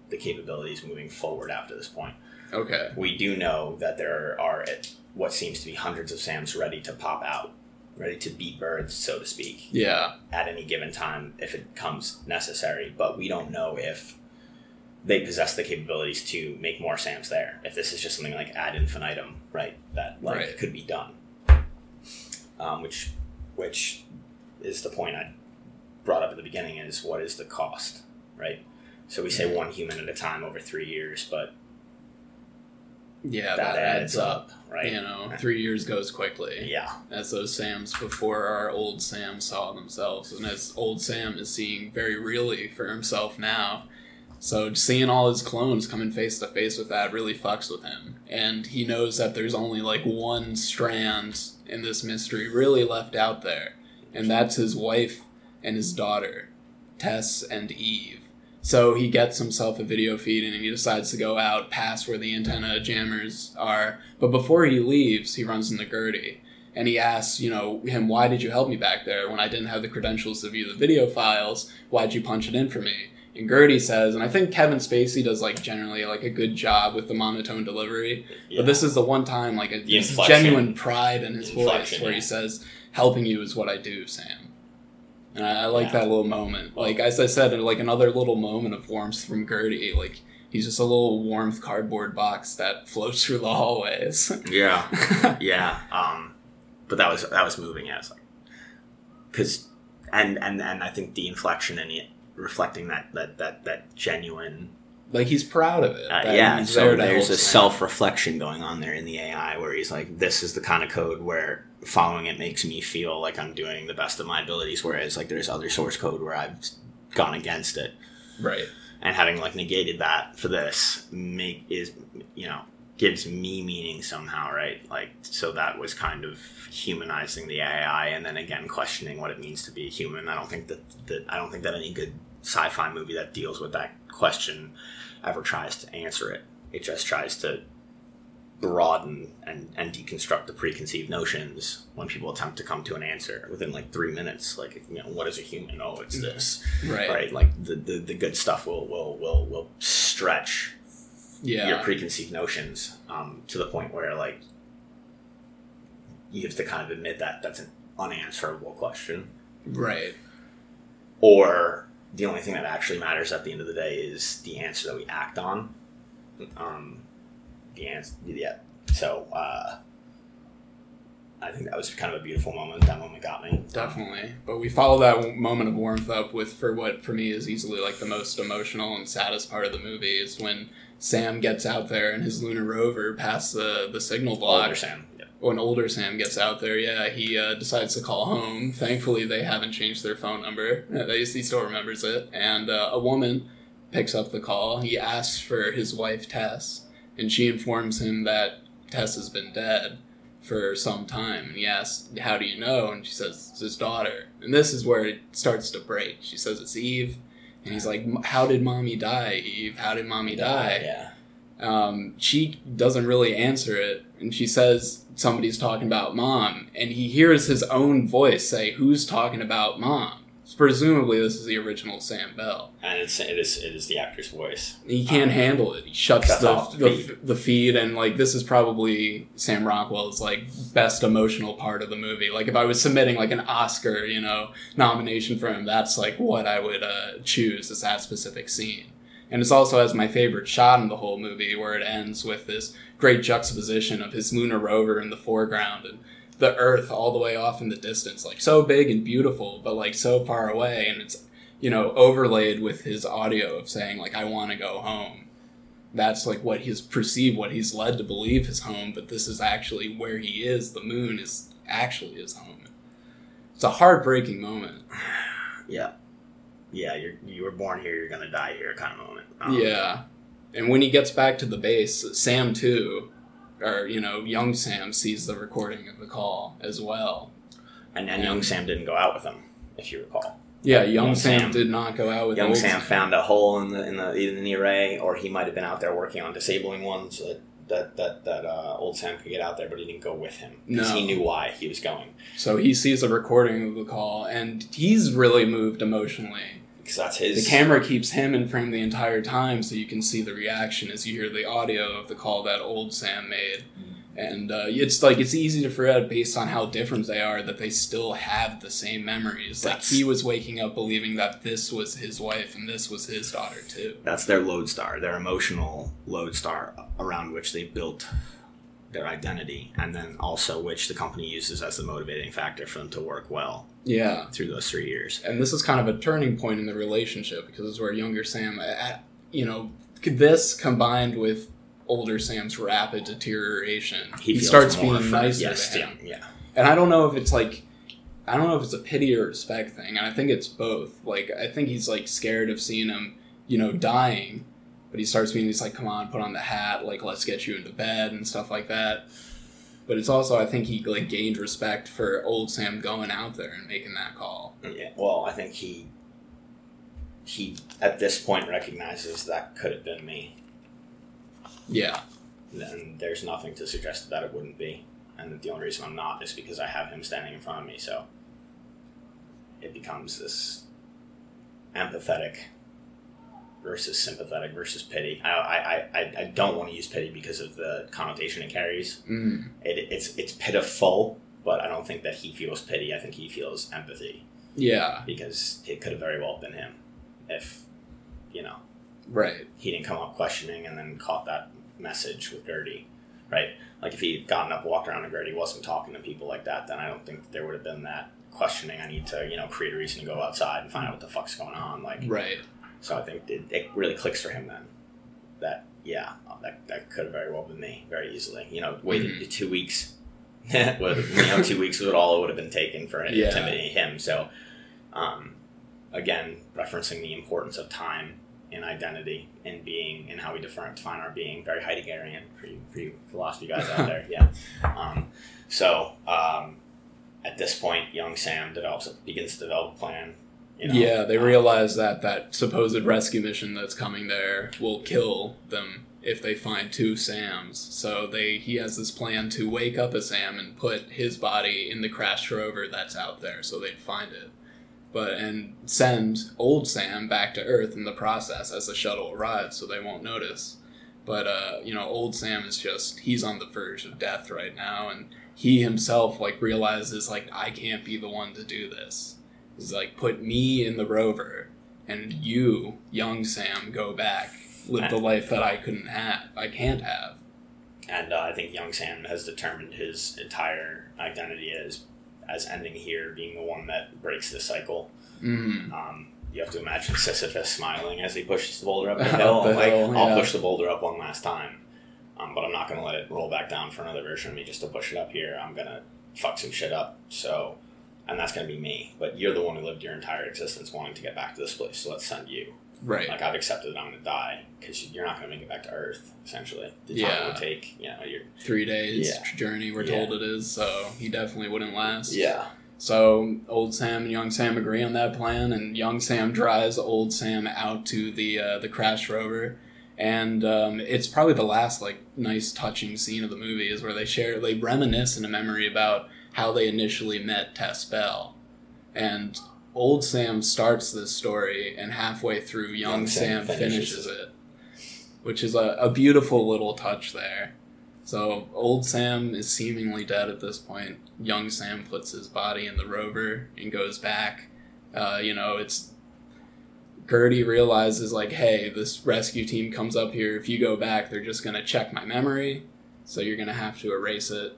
the capabilities moving forward after this point. Okay. We do know that there are what seems to be hundreds of SAMs ready to pop out, ready to be birthed, so to speak Yeah. at any given time if it comes necessary, but we don't know if they possess the capabilities to make more SAMs there. If this is just something like ad infinitum, right? That like Right. could be done. Um, which which is the point I brought up at the beginning is what is the cost, right? So we say one human at a time over three years, but Yeah, that, adds up, right? You know, three years goes quickly. Yeah. As those Sams before our old Sam saw themselves, and as old Sam is seeing very really for himself now. So seeing all his clones coming face to face with that really fucks with him, and he knows that there's only like one strand in this mystery really left out there, and that's his wife and his daughter, Tess and Eve. So he gets himself a video feed and he decides to go out past where the antenna jammers are. But before he leaves, he runs into Gertie and he asks, you know, him, why did you help me back there when I didn't have the credentials to view the video files? Why'd you punch it in for me? And Gertie says, and I think Kevin Spacey does like generally like a good job with the monotone delivery, yeah. but this is the one time like a The this inflection. genuine pride in his voice where yeah. he says, "Helping you is what I do, Sam." And I, I like Yeah. that little moment. Like as I said, like another little moment of warmth from Gertie. Like he's just a little warmth cardboard box that floats through the hallways. Yeah. yeah. Um, but that was that was moving. Yeah, like because and and and I think the inflection in it reflecting that that that that genuine. like he's proud of it. Uh, yeah. So there there's a self reflection going on there in the AI where he's like, this is the kind of code where following it makes me feel like I'm doing the best of my abilities, whereas like there's other source code where I've gone against it. right. and having like negated that for this make is you know gives me meaning somehow right like so that was kind of humanizing the ai and then again questioning what it means to be a human i don't think that, that i don't think that any good sci-fi movie that deals with that question ever tries to answer it it just tries to broaden and, and deconstruct the preconceived notions when people attempt to come to an answer within like three minutes like you know what is a human oh it's this Right. right? Like the, the, the good stuff will will will will stretch Yeah. your preconceived notions um, to the point where like you have to kind of admit that that's an unanswerable question, right. or the only thing that actually matters at the end of the day is the answer that we act on. Um, yeah. So uh, I think that was kind of a beautiful moment. That moment got me. Definitely. But we follow that moment of warmth up with for what for me is easily like the most emotional and saddest part of the movie is when Sam gets out there and his lunar rover past the the signal block. Older Sam. Yeah. When older Sam gets out there, yeah, he uh, decides to call home. Thankfully, they haven't changed their phone number. He still remembers it. And uh, a woman picks up the call. He asks for his wife, Tess, and she informs him that Tess has been dead for some time. And he asks, How do you know? And she says, It's his daughter. And this is where it starts to break. She says, It's Eve. And he's like, How did mommy die, Eve? How did mommy die? Yeah. um, she doesn't really answer it and she says somebody's talking about mom and he hears his own voice say who's talking about mom presumably this is the original Sam Bell. and it's it is it is the actor's voice. He can't Um, handle it. He shuts the the the, feed. the feed, and like this is probably Sam Rockwell's like best emotional part of the movie. Like if I was submitting like an Oscar, you know, nomination for him, that's like what I would uh, choose is that specific scene. And it's also has my favorite shot in the whole movie, where it ends with this great juxtaposition of his lunar rover in the foreground and the Earth all the way off in the distance, like so big and beautiful, but like so far away, and it's you know overlaid with his audio of saying like I want to go home. That's like what he's perceived, what he's led to believe his home, but this is actually where he is. The moon is actually his home. It's a heartbreaking moment. Yeah, yeah. You're you were born here. You're gonna die here. Kind of moment. Um, Yeah. And when he gets back to the base, Sam too, or you know, young Sam sees the recording of the call as well. And, and young Sam didn't go out with him, if you recall. Yeah, young, Young Sam, Sam- did not go out with Young old Sam found a hole in the in the in the array, or he might have been out there working on disabling one, so that that that, that uh, old Sam could get out there, but he didn't go with him because No. he knew why he was going. So he sees a recording of the call, and he's really moved emotionally. Because that's his. The camera keeps him in frame the entire time, so you can see the reaction as you hear the audio of the call that old Sam made. And uh, it's like it's easy to forget based on how different they are that they still have the same memories. Like he was waking up believing that this was his wife and this was his daughter too. That's their lodestar, their emotional lodestar around which they built their identity, and then also which the company uses as the motivating factor for them to work well Yeah. through those three years. and this is kind of a turning point in the relationship because it's where younger Sam, at, you know, this combined with older Sam's rapid deterioration, he, feels starts being nicer yes, to him. yeah. And I don't know if it's like, I don't know if it's a pity or respect thing, and I think it's both. Like, I think he's like scared of seeing him, you know, dying, but he starts being, he's like, come on, put on the hat, like, let's get you into bed and stuff like that. But it's also, I think he like gained respect for old Sam going out there and making that call. Yeah, well, I think he he at this point recognizes that could have been me, Yeah. and there's nothing to suggest that it wouldn't be, and that the only reason I'm not is because I have him standing in front of me. So it becomes this empathetic versus sympathetic versus pity. I I, I, I don't want to use pity because of the connotation it carries. Mm. It, it's it's pitiful, but I don't think that he feels pity. I think he feels empathy Yeah. because it could have very well been him if you know Right. he didn't come up questioning and then caught that message with Gertie, right? Like if he had gotten up, walked around, and Gertie wasn't talking to people like that, then I don't think there would have been that questioning. I need to you know create a reason to go outside and find out what the fuck's going on. Like Right. So, I think it, it really clicks for him then. That yeah, that that could have very well been me very easily. You know, waited two weeks. would you know two weeks would all it would have been taken for Yeah. intimidating him. So, um, again, referencing the importance of time and identity and being and how we define define our being. Very Heideggerian for you, for you philosophy guys out there. Yeah. Um, so um, at this point, young Sam develops begins to develop a plan. You know, yeah, they um, realize that that supposed rescue mission that's coming there will kill them if they find two Sams. So they he has this plan to wake up a Sam and put his body in the crashed rover that's out there so they'd find it. But and send old Sam back to Earth in the process as the shuttle arrives so they won't notice. But uh, you know, old Sam is just he's on the verge of death right now and he himself like realizes like I can't be the one to do this. He's like, put me in the rover, and you, young Sam, go back, live the life that I couldn't have, I can't have. and uh, I think young Sam has determined his entire identity as as ending here, being the one that breaks the cycle. Mm. Um, you have to imagine Sisyphus smiling as he pushes the boulder up the Up hill. the I'm like, hill, I'll yeah. push the boulder up one last time, um, but I'm not going to let it roll back down for another version of me just to push it up here. I'm going to fuck some shit up. So, and that's going to be me. But you're the one who lived your entire existence wanting to get back to this place. So let's send you. Right. Like I've accepted that I'm going to die because you're not going to make it back to Earth. Essentially, the time Yeah. it would take. You know, you're Three days Yeah. journey, we're Yeah. told it is, so he definitely wouldn't last. yeah. So old Sam and young Sam agree on that plan, and young Sam drives old Sam out to the uh, the crash rover, and um, it's probably the last like nice touching scene of the movie is where they share they reminisce in a memory about how they initially met Tess Bell, and old Sam starts this story, and halfway through, young, Young Sam, Sam finishes, finishes it, which is a, a beautiful little touch there. So old Sam is seemingly dead at this point. Young Sam puts his body in the rover and goes back. Uh, you know, it's Gertie realizes like, hey, this rescue team comes up here. If you go back, they're just gonna check my memory, so you're gonna have to erase it.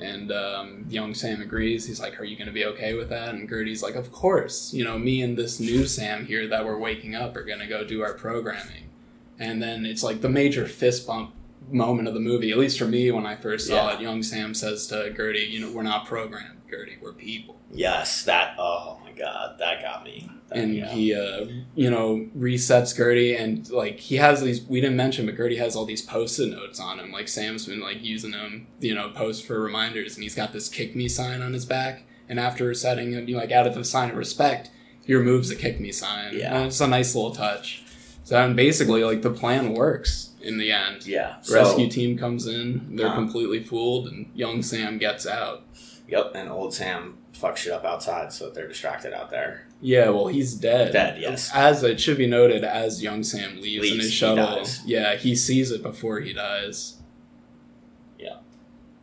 And um, young Sam agrees. He's like, "Are you gonna be okay with that?" And Gertie's like, "Of course. You know, me and this new Sam here that we're waking up are gonna go do our programming." And then it's like the major fist bump moment of the movie, at least for me when I first saw Yeah. it. Young Sam says to Gertie, "You know, we're not programmed, Gertie. We're people." Yes, that. Oh my god, that got me. And yeah. he uh, you know resets Gertie and like he has these we didn't mention but Gertie has all these post-it notes on him. Like Sam's been like using them you know post for reminders. And he's got this kick me sign on his back. And after resetting it you know, like out of a sign of respect he removes the kick me sign. Yeah. and it's a nice little touch. So and basically like the plan works in the end yeah. rescue team comes in they're Uh. completely fooled and young Sam gets out yep, and old Sam fucks shit up outside, so they're distracted out there. Yeah, well, he's dead. Dead, yes. As it should be noted, as young Sam leaves, in Leaves, his he shuttle, dies. yeah, he sees it before he dies. Yeah.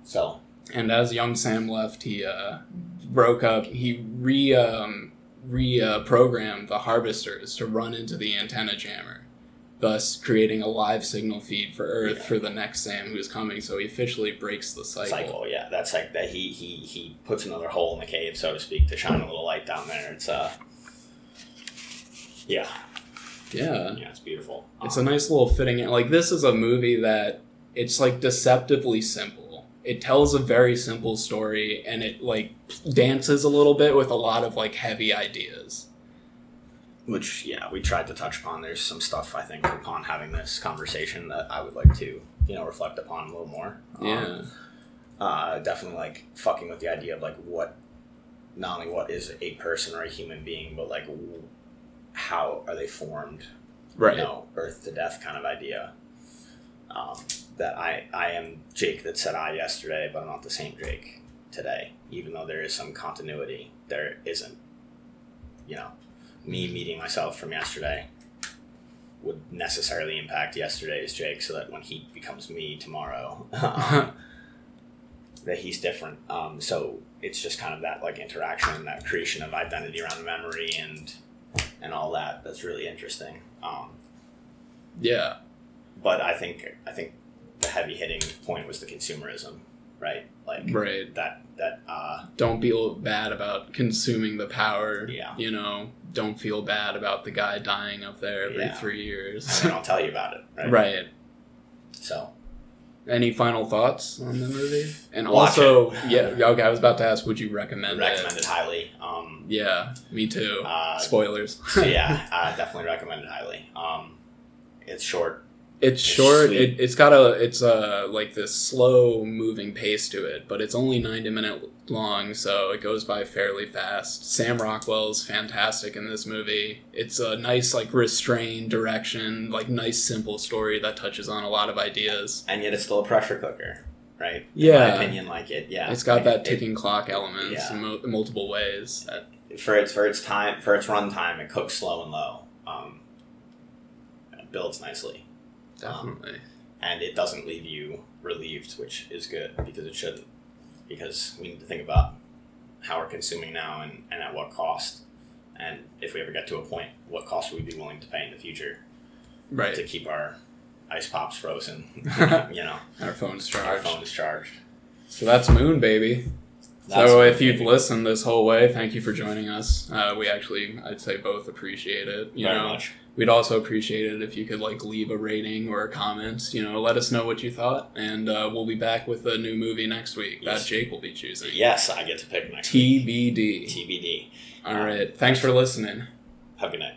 So And as young Sam left, he uh, broke up. He re um, re uh, programmed the harvesters to run into the antenna jammer, thus creating a live signal feed for Earth Yeah. for the next Sam who's coming. So he officially breaks the cycle. cycle. yeah, that's like that. He he he puts another hole in the cave, so to speak, to shine a little light down there. It's uh, yeah, Yeah. yeah, it's beautiful. It's Um, a nice little fitting. Like this is a movie that it's like deceptively simple. It tells a very simple story, and it like dances a little bit with a lot of like heavy ideas. Which yeah we tried to touch upon. There's some stuff i think upon having this conversation that i would like to you know reflect upon a little more. Um, Yeah, uh, definitely like fucking with the idea of like what not only what is a person or a human being but like how are they formed right. you know birth to death kind of idea. Um, that i i am jake that said i yesterday but i'm not the same jake today. Even though there is some continuity there isn't you know me meeting myself from yesterday would necessarily impact yesterday's jake so that when he becomes me tomorrow um, that he's different. Um, so it's just kind of that like interaction and that creation of identity around memory and and all that that's really interesting. Um, Yeah, but I think I think the heavy hitting point was the consumerism, right? Like right. that that uh, Don't feel bad about consuming the power. Yeah. You know, don't feel bad about the guy dying up there every Yeah. three years. and I'll tell you about it, right? right. So Any final thoughts on the movie? And Watch also, it. yeah, okay. I was about to ask, would you recommend, recommend it? it highly. Um, Yeah, me too. uh, Spoilers. so yeah, uh, definitely recommend it highly. Um, it's short. It's short. sweet. It, it's got a it's a like this slow moving pace to it, but it's only ninety minute long, so it goes by fairly fast. Sam Rockwell's fantastic in this movie. It's a nice like restrained direction, like nice simple story that touches on a lot of ideas. and yet it's still a pressure cooker, right? In Yeah. my opinion, like it, yeah, It's got that it- ticking clock elements yeah. in mo- multiple ways. That, for its for its time for its run time. It cooks slow and low. Um, it builds nicely. Definitely. and it doesn't leave you relieved, which is good because it shouldn't. Because we need to think about how we're consuming now and, and at what cost. And if we ever get to a point, what cost would we be willing to pay in the future right. to keep our ice pops frozen? you know, Our phone's our charged. phone is charged. So that's Moon, baby. That's so if you've listened this whole way, thank you for joining us. Uh, we actually, I'd say, both appreciate it. You very know, much. We'd also appreciate it if you could like leave a rating or a comment. You know, let us know what you thought, and uh, we'll be back with a new movie next week that Jake will be choosing. Yes, I get to pick next week. TBD. TBD. All right. Thanks for listening. Have a good night.